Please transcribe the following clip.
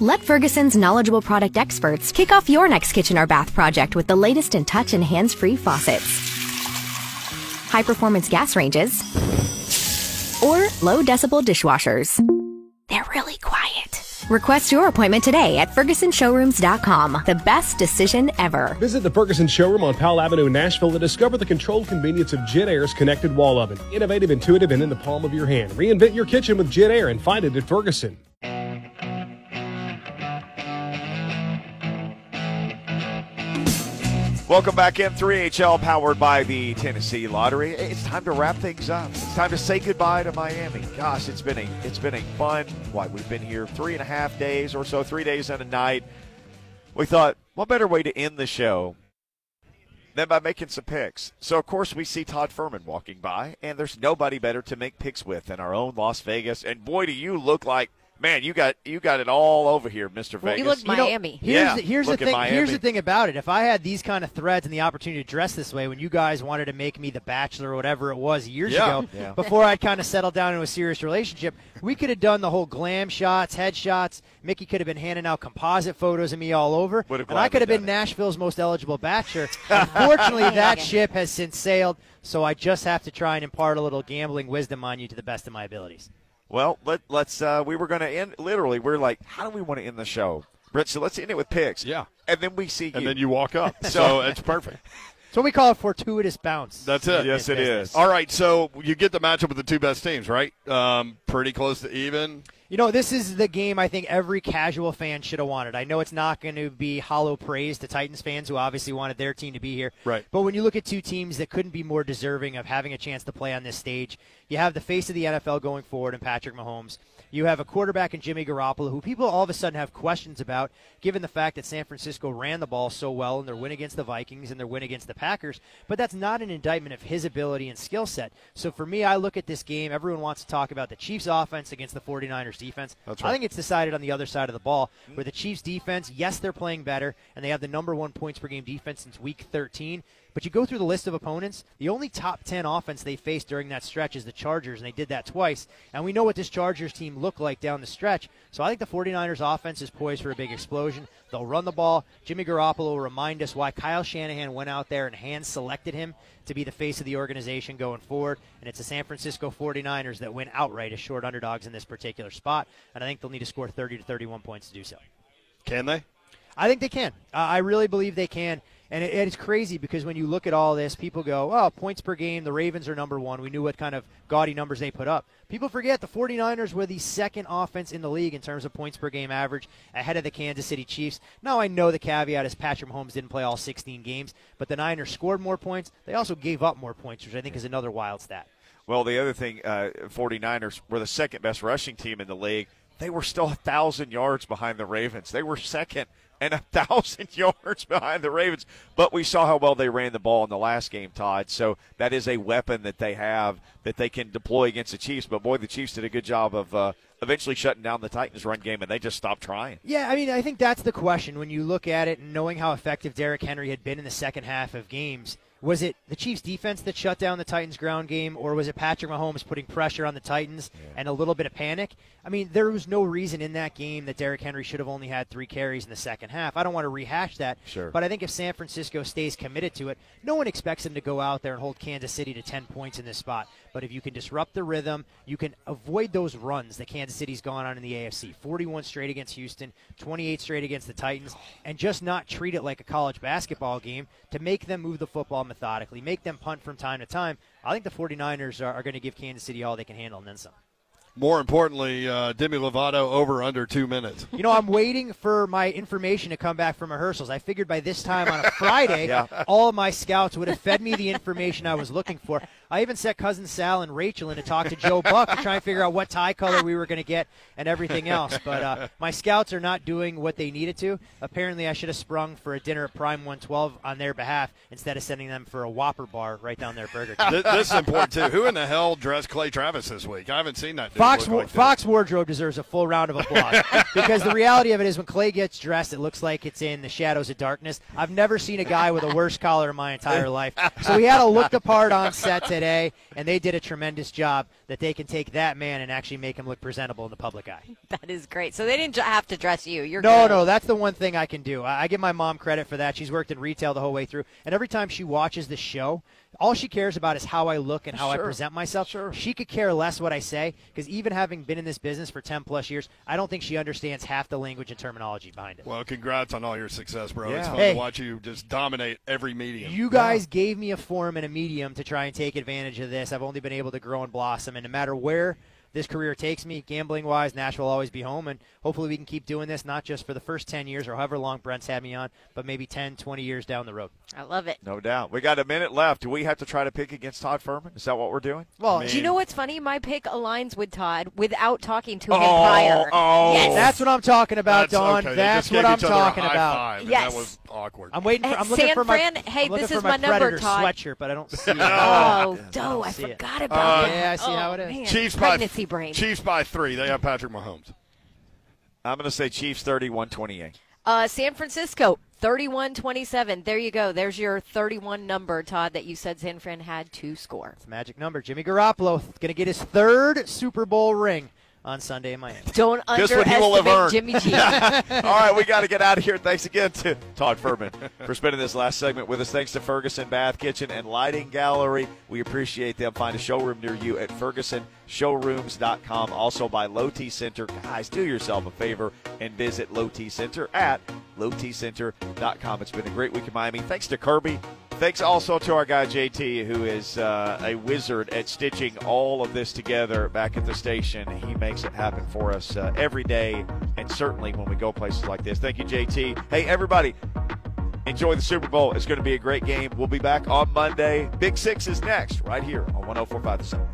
Let Ferguson's knowledgeable product experts kick off your next kitchen or bath project with the latest in touch and hands free faucets, high performance gas ranges, or low decibel dishwashers. They're really quiet. Request your appointment today at FergusonShowrooms.com. The best decision ever. Visit the Ferguson showroom on Powell Avenue in Nashville to discover the controlled convenience of JennAir's connected wall oven. Innovative, intuitive, and in the palm of your hand. Reinvent your kitchen with JennAir and find it at Ferguson. Welcome back in 3HL, powered by the Tennessee Lottery. It's time to wrap things up. It's time to say goodbye to Miami. Gosh, it's been a it's been a fun. What we've been here three and a half days or so, three days and a night. We thought, what better way to end the show than by making some picks? So of course we see Todd Fuhrman walking by, and there's nobody better to make picks with than our own Las Vegas. And boy, do you look like Man, you got you got it all over here, Mister Well, Vegas. you look Miami. Here's Yeah, the, here's the at thing. Miami. Here's the thing about it. If I had these kind of threads and the opportunity to dress this way, when you guys wanted to make me the Bachelor or whatever it was years Yeah. ago, Yeah. before I'd kind of settled down into a serious relationship, we could have done the whole glam shots, headshots. Mickey could have been handing out composite photos of me all over, Would have and I could have been it. Nashville's most eligible bachelor. Unfortunately, that ship has since sailed, so I just have to try and impart a little gambling wisdom on you to the best of my abilities. Well, let, let's. Uh, we were going to end. Literally, we're like, how do we want to end the show, Brett? So let's end it with picks. Yeah. and then we see and you. then you walk up. So- so it's perfect. So we call it fortuitous bounce. That's it. Yes, it is. All right, so you get the matchup with the two best teams, right? Um, pretty close to even. You know, this is the game I think every casual fan should have wanted. I know it's not going to be hollow praise to Titans fans who obviously wanted their team to be here. Right. But when you look at two teams that couldn't be more deserving of having a chance to play on this stage, you have the face of the NFL going forward and Patrick Mahomes. You have a quarterback in Jimmy Garoppolo who people all of a sudden have questions about, given the fact that San Francisco ran the ball so well in their win against the Vikings and their win against the Packers. But that's not an indictment of his ability and skill set. So for me, I look at this game. Everyone wants to talk about the Chiefs' offense against the 49ers' defense. That's I think it's decided on the other side of the ball, where the Chiefs' defense, yes, they're playing better, and they have the number one points per game defense since Week 13. But you go through the list of opponents, the only top 10 offense they faced during that stretch is the Chargers, and they did that twice. And we know what this Chargers team looked like down the stretch. So I think the 49ers offense is poised for a big explosion. They'll run the ball. Jimmy Garoppolo will remind us why Kyle Shanahan went out there and hand selected him to be the face of the organization going forward. And it's the San Francisco 49ers that win outright as short underdogs in this particular spot. And I think they'll need to score 30 to 31 points to do so. Can they? I think they can. Uh, I really believe they can. And it, it's crazy because when you look at all this, people go, oh, points per game, the Ravens are number one. We knew what kind of gaudy numbers they put up. People forget the 49ers were the second offense in the league in terms of points per game average, ahead of the Kansas City Chiefs. Now, I know the caveat is Patrick Mahomes didn't play all 16 games, but the Niners scored more points. They also gave up more points, which I think is another wild stat. Well, the other thing, uh, 49ers were the second best rushing team in the league. They were still a thousand yards behind the Ravens. They were second and a thousand yards behind the Ravens. But we saw how well they ran the ball in the last game, Todd. So that is a weapon that they have that they can deploy against the Chiefs. But boy, the Chiefs did a good job of uh, eventually shutting down the Titans' run game, and they just stopped trying. Yeah, I mean, I think that's the question when you look at it and knowing how effective Derrick Henry had been in the second half of games. Was it the Chiefs' defense that shut down the Titans' ground game, or was it Patrick Mahomes putting pressure on the Titans and a little bit of panic? I mean, there was no reason in that game that Derrick Henry should have only had three carries in the second half. I don't want to rehash that, Sure. but I think if San Francisco stays committed to it, no one expects them to go out there and hold Kansas City to 10 points in this spot. But if you can disrupt the rhythm, you can avoid those runs that Kansas City's gone on in the AFC 41 straight against Houston, 28 straight against the Titans, and just not treat it like a college basketball game to make them move the football methodically, make them punt from time to time. I think the 49ers are, are going to give Kansas City all they can handle and then some. More importantly, uh, Demi Lovato over under two minutes. You know, I'm waiting for my information to come back from rehearsals. I figured by this time on a Friday, Yeah. all my scouts would have fed me the information I was looking for. I even set cousin Sal and Rachel in to talk to Joe Buck to try and figure out what tie color we were going to get and everything else. But uh, my scouts are not doing what they needed to. Apparently, I should have sprung for a dinner at Prime 112 on their behalf instead of sending them for a Whopper bar right down their burger. Th- this is important too. Who in the hell dressed Clay Travis this week? I haven't seen that. Fox like this. Fox Wardrobe deserves a full round of applause because the reality of it is when Clay gets dressed, it looks like it's in the shadows of darkness. I've never seen a guy with a worse collar in my entire life. So he had to look the part on set today. Today, and they did a tremendous job that they can take that man and actually make him look presentable in the public eye. That is great. So they didn't have to dress you. You're No, good. no, that's the one thing I can do. I, I give my mom credit for that. She's worked in retail the whole way through, and every time she watches the show, all she cares about is how I look and how I present myself. Sure. She could care less what I say because even having been in this business for 10 plus years, I don't think she understands half the language and terminology behind it. Well, congrats on all your success, bro. It's fun Hey. to watch you just dominate every medium. You guys gave me a forum and a medium to try and take advantage of this. I've only been able to grow and blossom, and no matter where this career takes me, gambling wise, Nashville will always be home, and hopefully we can keep doing this not just for the first 10 years or however long Brent's had me on, but maybe 10, 20 years down the road. I love it. No doubt. We got a minute left. Do we have to try to pick against Todd Fuhrman? Is that what we're doing? Well, Do you know what's funny? My pick aligns with Todd without talking to him Oh, prior. oh. Yes. that's what I'm talking about, That's Dawn. okay. They That's just what gave I'm each other a talking high about. Five, and Yes. That was awkward. I'm waiting. For, I'm looking San for my. Fran, hey, I'm this is my my number, Predator Todd. sweatshirt, but I don't see it. Oh, Doe, I see it. forgot about Uh, that. Yeah, I see oh, how it is. Man. Chiefs by Pregnancy brain. Chiefs by three. They have Patrick Mahomes. I'm going to say Chiefs 31 28. Uh, San Francisco, 31-27. There you go. There's your 31 number, Todd, that you said San Fran had to score. It's a magic number. Jimmy Garoppolo going to get his third Super Bowl ring on Sunday in Miami. Don't Guess what he will have underestimate earned. Jimmy G. All right, we got to get out of here. Thanks again to Todd Fuhrman for spending this last segment with us. Thanks to Ferguson Bath Kitchen and Lighting Gallery. We appreciate them. Find a showroom near you at fergusonshowrooms.com. Also by Low T Center. Guys, do yourself a favor and visit Low T Center at lowtcenter.com. It's been a great week in Miami. Thanks to Kirby. Thanks also to our guy JT, who is uh, a wizard at stitching all of this together back at the station. He makes it happen for us uh, every day, and certainly when we go places like this. Thank you, JT. Hey, everybody, enjoy the Super Bowl. It's going to be a great game. We'll be back on Monday. Big Six is next, right here on 1045 The Zone.